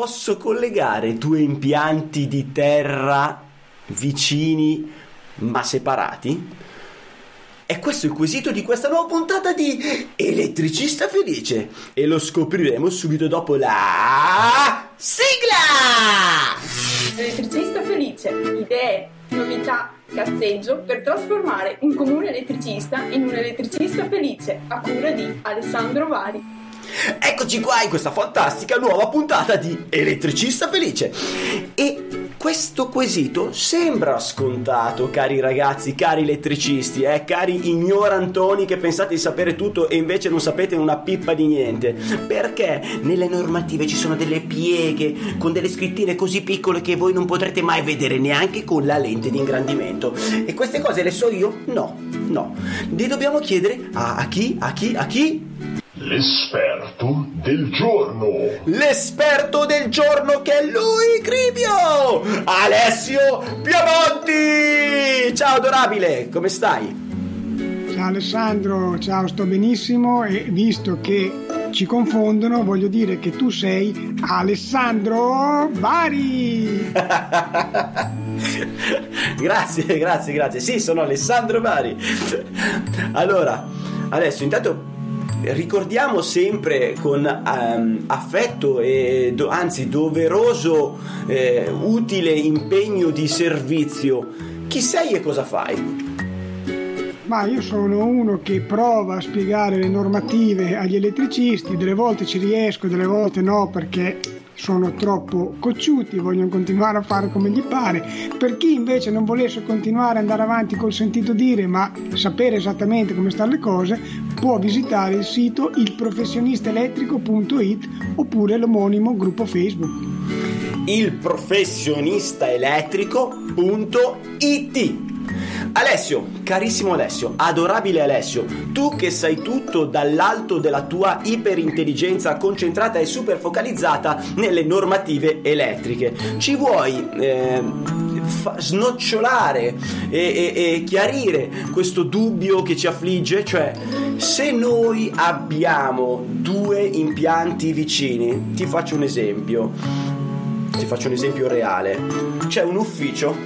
posso collegare due impianti di terra vicini ma separati? E questo è il quesito di questa nuova puntata di Elettricista Felice e lo scopriremo subito dopo la sigla! Elettricista Felice, idee, novità, cazzeggio per trasformare un comune elettricista in un elettricista felice a cura di Alessandro Vari. Eccoci qua in questa fantastica nuova puntata di Elettricista Felice. E questo quesito sembra scontato, cari ragazzi, cari elettricisti, eh, cari ignorantoni che pensate di sapere tutto e invece non sapete una pippa di niente. Perché nelle normative ci sono delle pieghe con delle scrittine così piccole che voi non potrete mai vedere neanche con la lente di ingrandimento. E queste cose le so io? No, no. Le dobbiamo chiedere a, a chi? A chi? A chi? L'esperto del giorno. L'esperto del giorno che è lui, Cribio! Alessio Piamonti! Ciao adorabile, come stai? Ciao Alessandro, ciao, sto benissimo e visto che ci confondono, voglio dire che tu sei Alessandro Bari. grazie, grazie, grazie. Sì, sono Alessandro Bari. Allora, adesso intanto ricordiamo sempre con um, affetto e do, anzi doveroso eh, utile impegno di servizio. Chi sei e cosa fai? Ma io sono uno che prova a spiegare le normative agli elettricisti, delle volte ci riesco, delle volte no perché sono troppo cocciuti, vogliono continuare a fare come gli pare. Per chi invece non volesse continuare ad andare avanti col sentito dire, ma sapere esattamente come stanno le cose, può visitare il sito ilprofessionistaelettrico.it oppure l'omonimo gruppo Facebook. ilprofessionistaelettrico.it Alessio, carissimo Alessio, adorabile Alessio, tu che sai tutto dall'alto della tua iperintelligenza concentrata e super focalizzata nelle normative elettriche, ci vuoi eh, fa- snocciolare e, e, e chiarire questo dubbio che ci affligge? Cioè, se noi abbiamo due impianti vicini, ti faccio un esempio, ti faccio un esempio reale, c'è un ufficio,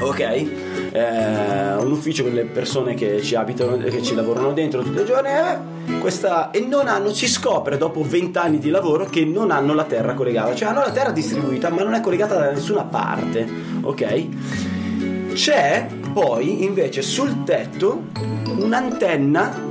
ok? Eh, un ufficio con le persone che ci abitano, che ci lavorano dentro tutti i giorni eh, questa, e non hanno, si scopre dopo 20 anni di lavoro che non hanno la terra collegata, cioè hanno la terra distribuita ma non è collegata da nessuna parte, ok? C'è poi invece sul tetto un'antenna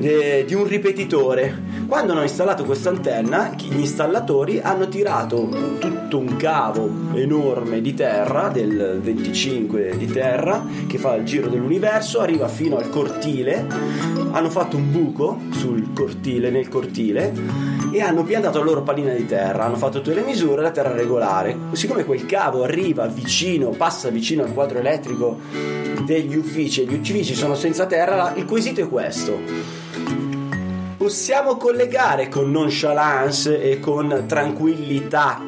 eh, di un ripetitore quando hanno installato questa antenna, gli installatori hanno tirato tutto un cavo enorme di terra, del 25 di terra, che fa il giro dell'universo, arriva fino al cortile, hanno fatto un buco sul cortile, nel cortile, e hanno piantato la loro pallina di terra, hanno fatto tutte le misure, la terra regolare. Siccome quel cavo arriva vicino, passa vicino al quadro elettrico degli uffici e gli uffici sono senza terra, il quesito è questo possiamo collegare con nonchalance e con tranquillità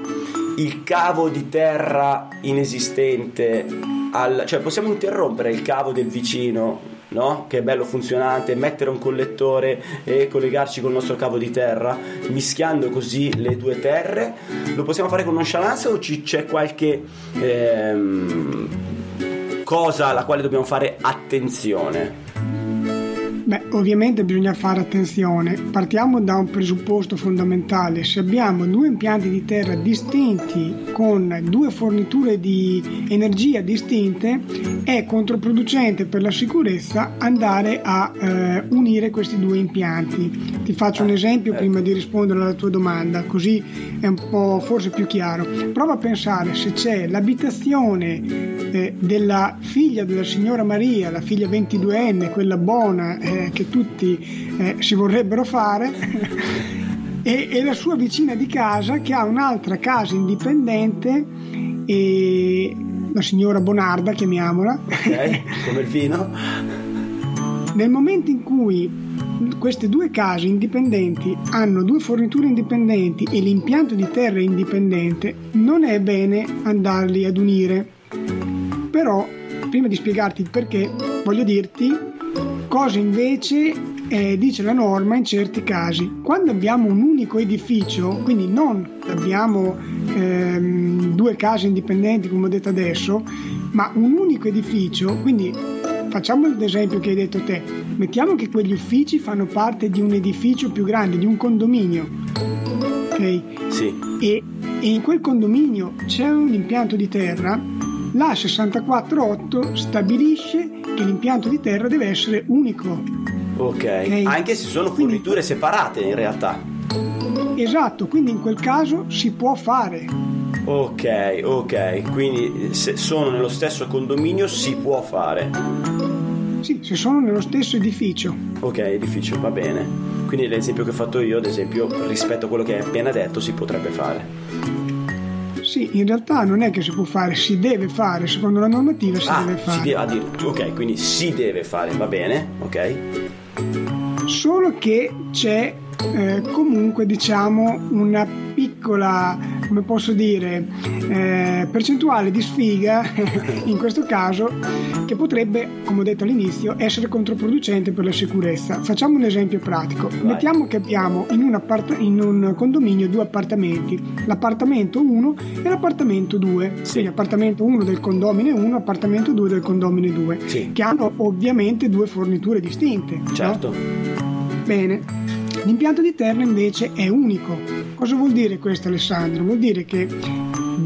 il cavo di terra inesistente al, cioè possiamo interrompere il cavo del vicino no? che è bello funzionante mettere un collettore e collegarci col nostro cavo di terra mischiando così le due terre lo possiamo fare con nonchalance o ci, c'è qualche ehm, cosa alla quale dobbiamo fare attenzione Beh, ovviamente bisogna fare attenzione. Partiamo da un presupposto fondamentale. Se abbiamo due impianti di terra distinti con due forniture di energia distinte, è controproducente per la sicurezza andare a eh, unire questi due impianti. Ti faccio un esempio ecco. prima di rispondere alla tua domanda, così è un po' forse più chiaro. Prova a pensare se c'è l'abitazione eh, della figlia della signora Maria, la figlia 22enne, quella buona, eh, eh, che tutti eh, si vorrebbero fare. E, e, la sua vicina di casa che ha un'altra casa indipendente e la signora Bonarda chiamiamola. Ok come il vino. Nel momento in cui queste due case indipendenti hanno due forniture indipendenti e l'impianto di terra è indipendente, non è bene andarli ad unire. Però, prima di spiegarti il perché, voglio dirti cosa invece eh, dice la norma in certi casi, quando abbiamo un unico edificio, quindi non abbiamo ehm, due case indipendenti come ho detto adesso, ma un unico edificio, quindi facciamo l'esempio che hai detto te, mettiamo che quegli uffici fanno parte di un edificio più grande, di un condominio, ok? Sì. E, e in quel condominio c'è un impianto di terra, la 648 stabilisce che l'impianto di terra deve essere unico. Ok, anche se sono Quindi- forniture separate in realtà. Esatto, quindi in quel caso si può fare. Ok, ok, quindi se sono nello stesso condominio si può fare. Sì, se sono nello stesso edificio. Ok, edificio, va bene. Quindi l'esempio che ho fatto io, ad esempio, rispetto a quello che hai appena detto, si potrebbe fare. Sì, in realtà non è che si può fare, si deve fare, secondo la normativa si ah, deve si fare. deve addirittura. Ok, quindi si deve fare, va bene, ok? Solo che c'è eh, comunque diciamo una piccola, come posso dire, eh, percentuale di sfiga in questo caso che potrebbe, come ho detto all'inizio, essere controproducente per la sicurezza. Facciamo un esempio pratico. Mettiamo che abbiamo in un, appart- in un condominio due appartamenti, l'appartamento 1 e l'appartamento 2. Sì. Quindi appartamento 1 del condomine 1, appartamento 2 del condomine 2, Sì. che hanno ovviamente due forniture distinte. no? Certo. Bene, l'impianto di terra invece è unico. Cosa vuol dire questo Alessandro? Vuol dire che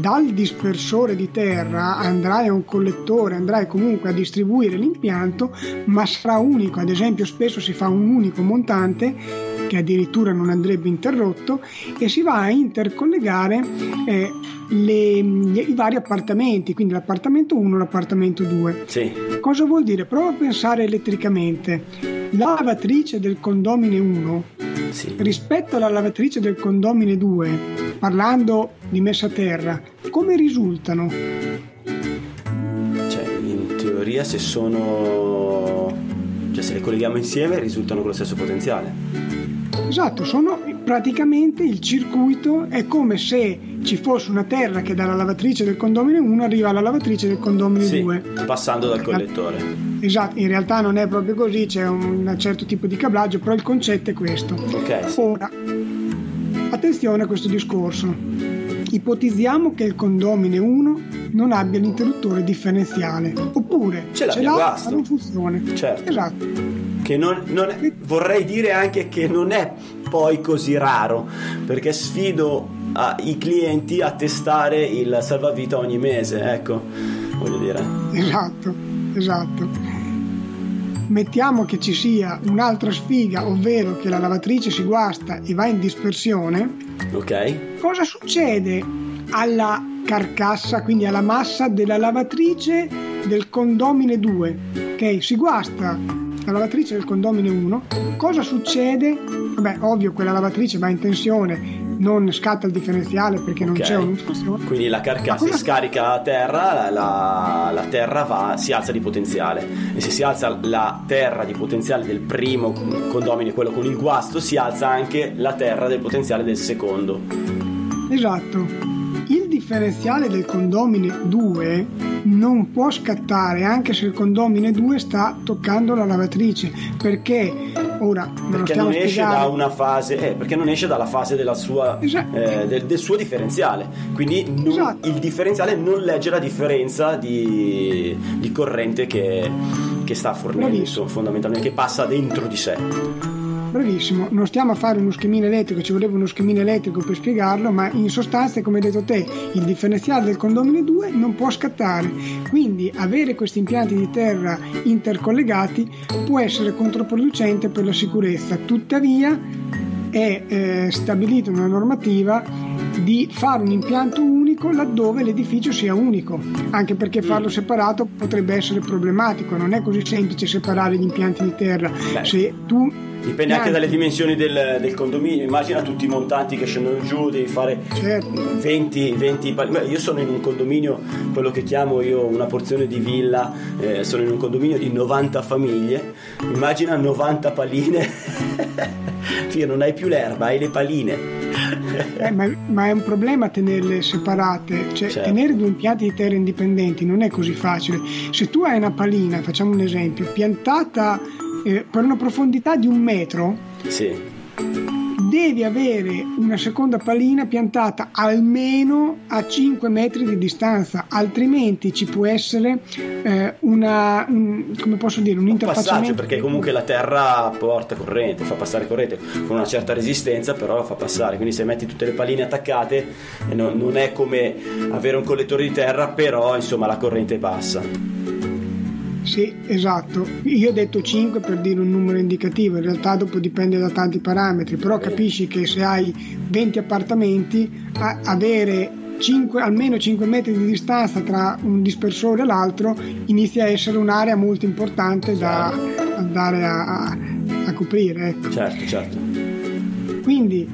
dal dispersore di terra andrai a un collettore, andrai comunque a distribuire l'impianto, ma sarà unico. Ad esempio spesso si fa un unico montante che addirittura non andrebbe interrotto e si va a intercollegare eh, le- i vari appartamenti, quindi l'appartamento 1 e l'appartamento 2. Sì. Cosa vuol dire? Prova a pensare elettricamente. La lavatrice del condomine 1 Sì. rispetto alla lavatrice del condomine 2, parlando di messa a terra, come risultano? Cioè, in teoria se sono... Cioè, se le colleghiamo insieme risultano con lo stesso potenziale. Esatto, sono praticamente il circuito, è come se ci fosse una terra che dalla lavatrice del condomine 1 arriva alla lavatrice del condomine Sì, 2. passando dal collettore. Esatto, in realtà non è proprio così, c'è un certo tipo di cablaggio, però il concetto è questo. Ok, sì. Ora, attenzione a questo discorso. Ipotizziamo che il condomine 1 non abbia l'interruttore differenziale, oppure Ce l'abbia, l'ha guasto. ma non funziona. Certo. Esatto. Che non, non è- vorrei dire anche che non è poi così raro, perché sfido ah, i clienti a testare il salvavita ogni mese, ecco, voglio dire. Esatto, esatto. Mettiamo che ci sia un'altra sfiga, ovvero che la lavatrice si guasta e va in dispersione. Ok? Cosa succede alla carcassa, quindi alla massa della lavatrice del condomine 2? Ok, si guasta la lavatrice del condomine 1. Cosa succede? Vabbè, ovvio, quella lavatrice va in tensione, non scatta il differenziale perché non c'è un'inflazione. Quindi la carcassa cosa- scarica la terra, la, la- la terra va, si alza di potenziale e se si alza la terra di potenziale del primo condomino, quello con il guasto, si alza anche la terra del potenziale del secondo. Esatto. Il differenziale del condomine 2 non può scattare anche se il condomine 2 sta toccando la lavatrice perché ora Perché non esce spiegando. da una fase, eh, perché non esce dalla fase della sua, Esatto. eh, del, del suo differenziale. Quindi non- Esatto. il differenziale non legge la differenza di, di corrente che, che sta fornendo, fondamentalmente, che passa dentro di sé. Bravissimo, non stiamo a fare uno schemino elettrico, ci vorrebbe uno schemino elettrico per spiegarlo, ma in sostanza, come hai detto te, il differenziale del condomine 2 non può scattare. Quindi avere questi impianti di terra intercollegati può essere controproducente per la sicurezza. Tuttavia è eh, stabilita una normativa di fare un impianto unico laddove l'edificio sia unico, anche perché farlo separato potrebbe essere problematico, non è così semplice separare gli impianti di terra. Beh. Se tu Dipende anche dalle dimensioni del, del condominio. Immagina tutti i montanti che scendono giù, devi fare Certo. 20, 20 pal- Beh, Io sono in un condominio, quello che chiamo io una porzione di villa, eh, sono in un condominio di 90 famiglie. Immagina 90 paline. Figa, non hai più l'erba, hai le paline. Eh, ma, ma è un problema tenerle separate, cioè Certo. tenere due impianti di terra indipendenti non è così facile. Se tu hai una palina, facciamo un esempio, piantata eh, per una profondità di un metro Sì. devi avere una seconda pallina piantata almeno a 5 metri di distanza, altrimenti ci può essere eh, una, un, come posso dire, un passaggio interfacciamento. perché comunque la terra porta corrente, fa passare corrente con una certa resistenza, però la fa passare. Quindi se metti tutte le palline attaccate eh, no- non è come avere un collettore di terra, però insomma la corrente passa. Sì, esatto. Io ho detto 5 per dire un numero indicativo, in realtà dopo dipende da tanti parametri, però capisci che se hai 20 appartamenti, a- avere cinque- almeno 5 metri di distanza tra un dispersore e l'altro inizia a essere un'area molto importante da andare a, a- a coprire. ecco. Certo, certo. Quindi,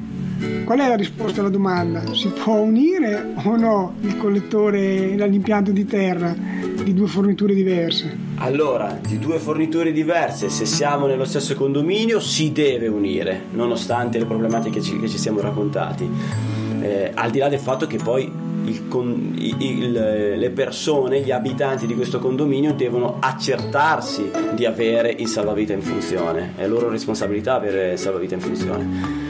qual è la risposta alla domanda? Si può unire o no il collettore, l'impianto di terra di due forniture diverse? Allora, di due forniture diverse, se siamo nello stesso condominio, si deve unire, nonostante le problematiche ci- che ci siamo raccontati. Eh, al di là del fatto che poi il il- le persone, gli abitanti di questo condominio devono accertarsi di avere il salvavita in funzione, è loro responsabilità avere il salvavita in funzione.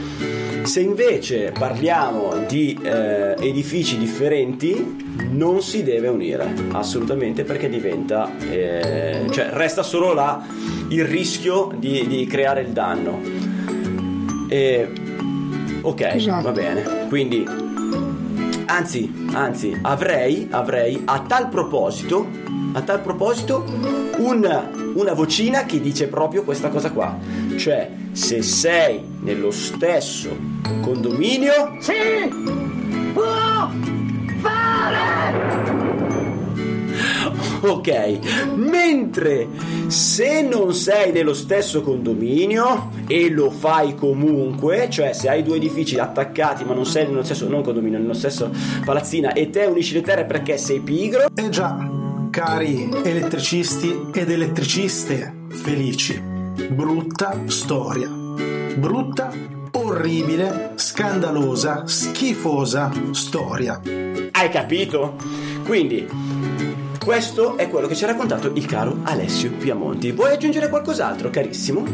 Se invece parliamo di eh, edifici differenti, non si deve unire assolutamente perché diventa, eh, cioè resta solo là il rischio di, di creare il danno. E, ok, Esatto. va bene. Quindi, anzi, anzi, avrei, avrei a tal proposito, a tal proposito, un- una vocina che dice proprio questa cosa qua. Cioè, se sei nello stesso condominio, Ok, mentre se non sei nello stesso condominio e lo fai comunque, cioè se hai due edifici attaccati ma non sei nello stesso non condominio, nello stesso palazzina e te unisci le terre perché sei pigro, Eh già, cari elettricisti ed elettriciste felici, brutta storia. Brutta, orribile, scandalosa, schifosa storia. hai capito? Quindi questo è quello che ci ha raccontato il caro Alessio Piamonti. Vuoi aggiungere qualcos'altro, carissimo?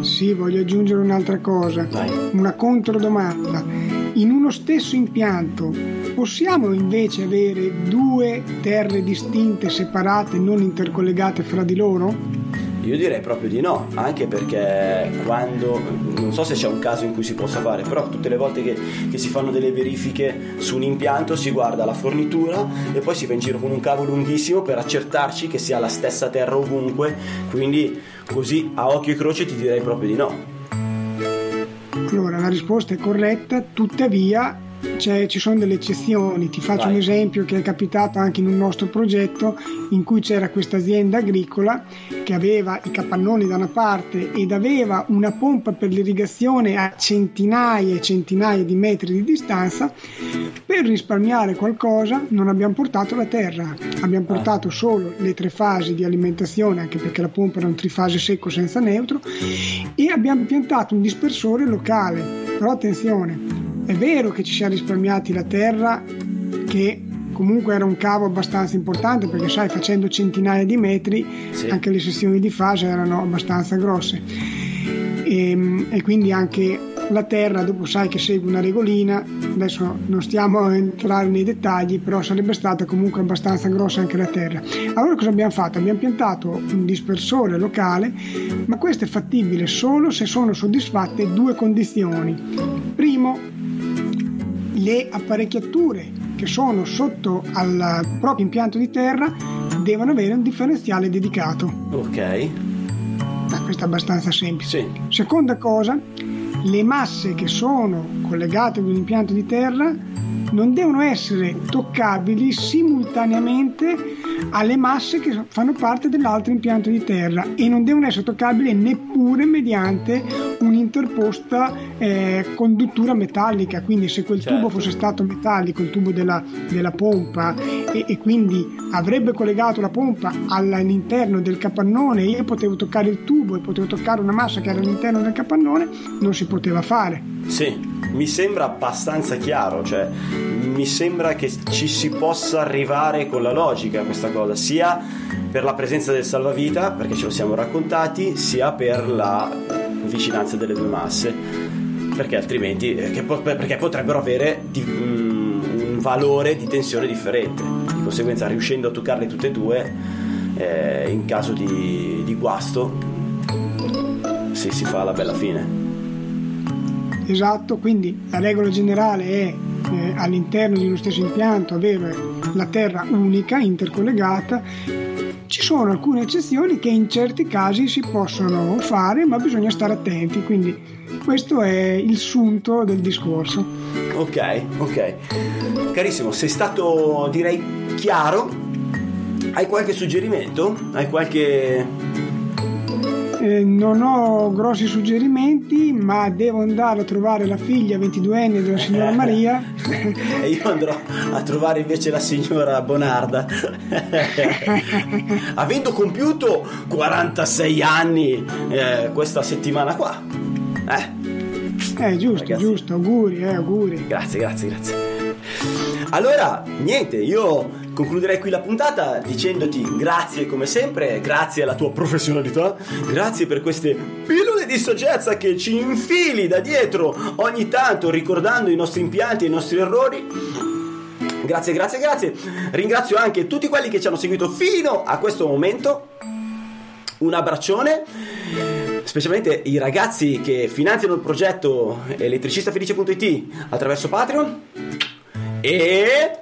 Sì, voglio aggiungere un'altra cosa, Vai. una controdomanda. In uno stesso impianto possiamo invece avere due terre distinte, separate, non intercollegate fra di loro? Io direi proprio di no, anche perché quando, non so se c'è un caso in cui si possa fare, però tutte le volte che, che si fanno delle verifiche su un impianto si guarda la fornitura e poi si va in giro con un cavo lunghissimo per accertarci che sia la stessa terra ovunque, quindi così a occhio e croce ti direi proprio di no. Allora, la risposta è corretta, tuttavia c'è- ci sono delle eccezioni. Ti faccio Vai. un esempio che è capitato anche in un nostro progetto in cui c'era questa azienda agricola che aveva i capannoni da una parte ed aveva una pompa per l'irrigazione a centinaia e centinaia di metri di distanza. Per risparmiare qualcosa non abbiamo portato la terra, abbiamo portato solo le tre fasi di alimentazione, anche perché la pompa era un trifase secco senza neutro, e abbiamo piantato un dispersore locale. Però attenzione, è vero che ci siamo risparmiati la terra, che comunque era un cavo abbastanza importante, perché sai, facendo centinaia di metri, Sì. anche le sezioni di fase erano abbastanza grosse. E, e quindi anche la terra, dopo sai che segue una regolina, adesso non stiamo a entrare nei dettagli, però sarebbe stata comunque abbastanza grossa anche la terra. Allora cosa abbiamo fatto? Abbiamo piantato un dispersore locale, ma questo è fattibile solo se sono soddisfatte due condizioni. Primo, le apparecchiature che sono sotto al proprio impianto di terra devono avere un differenziale dedicato. Ok, Ma questo è abbastanza semplice. sì, Seconda cosa, le masse che sono collegate ad un impianto di terra non devono essere toccabili simultaneamente alle masse che fanno parte dell'altro impianto di terra e non devono essere toccabili neppure mediante un'interposta eh, conduttura metallica. Quindi se quel Certo. tubo fosse stato metallico, il tubo della, della pompa, e, e quindi avrebbe collegato la pompa all'interno del capannone, io potevo toccare il tubo e potevo toccare una massa che era all'interno del capannone, non si poteva fare. sì, mi sembra abbastanza chiaro, cioè mi sembra che ci si possa arrivare con la logica a questa cosa, sia per la presenza del salvavita, perché ce lo siamo raccontati, sia per la vicinanza delle due masse, perché altrimenti eh, perché potrebbero avere di, um, un valore di tensione differente. Di conseguenza, riuscendo a toccarle tutte e due, eh, in caso di, di guasto, si, si fa la bella fine. Esatto, quindi la regola generale è eh, all'interno di uno stesso impianto avere la terra unica, intercollegata. Ci sono alcune eccezioni che in certi casi si possono fare, ma bisogna stare attenti, quindi questo è il sunto del discorso. Ok, ok. Carissimo, sei stato direi chiaro. Hai qualche suggerimento? Hai qualche eh, non ho grossi suggerimenti, ma devo andare a trovare la figlia 22enne della signora Maria. e io andrò a trovare invece la signora Bonarda. Avendo compiuto 46 anni eh, questa settimana qua. Eh, eh giusto, Ragazzi. giusto, auguri, eh, auguri. Grazie, grazie, grazie. Allora, niente, io concluderei qui la puntata dicendoti grazie come sempre, grazie alla tua professionalità, grazie per queste pillole di saggezza che ci infili da dietro ogni tanto ricordando i nostri impianti e i nostri errori. Grazie, grazie, grazie. Ringrazio anche tutti quelli che ci hanno seguito fino a questo momento. Un abbraccione, specialmente i ragazzi che finanziano il progetto elettricistafelice.it attraverso Patreon. E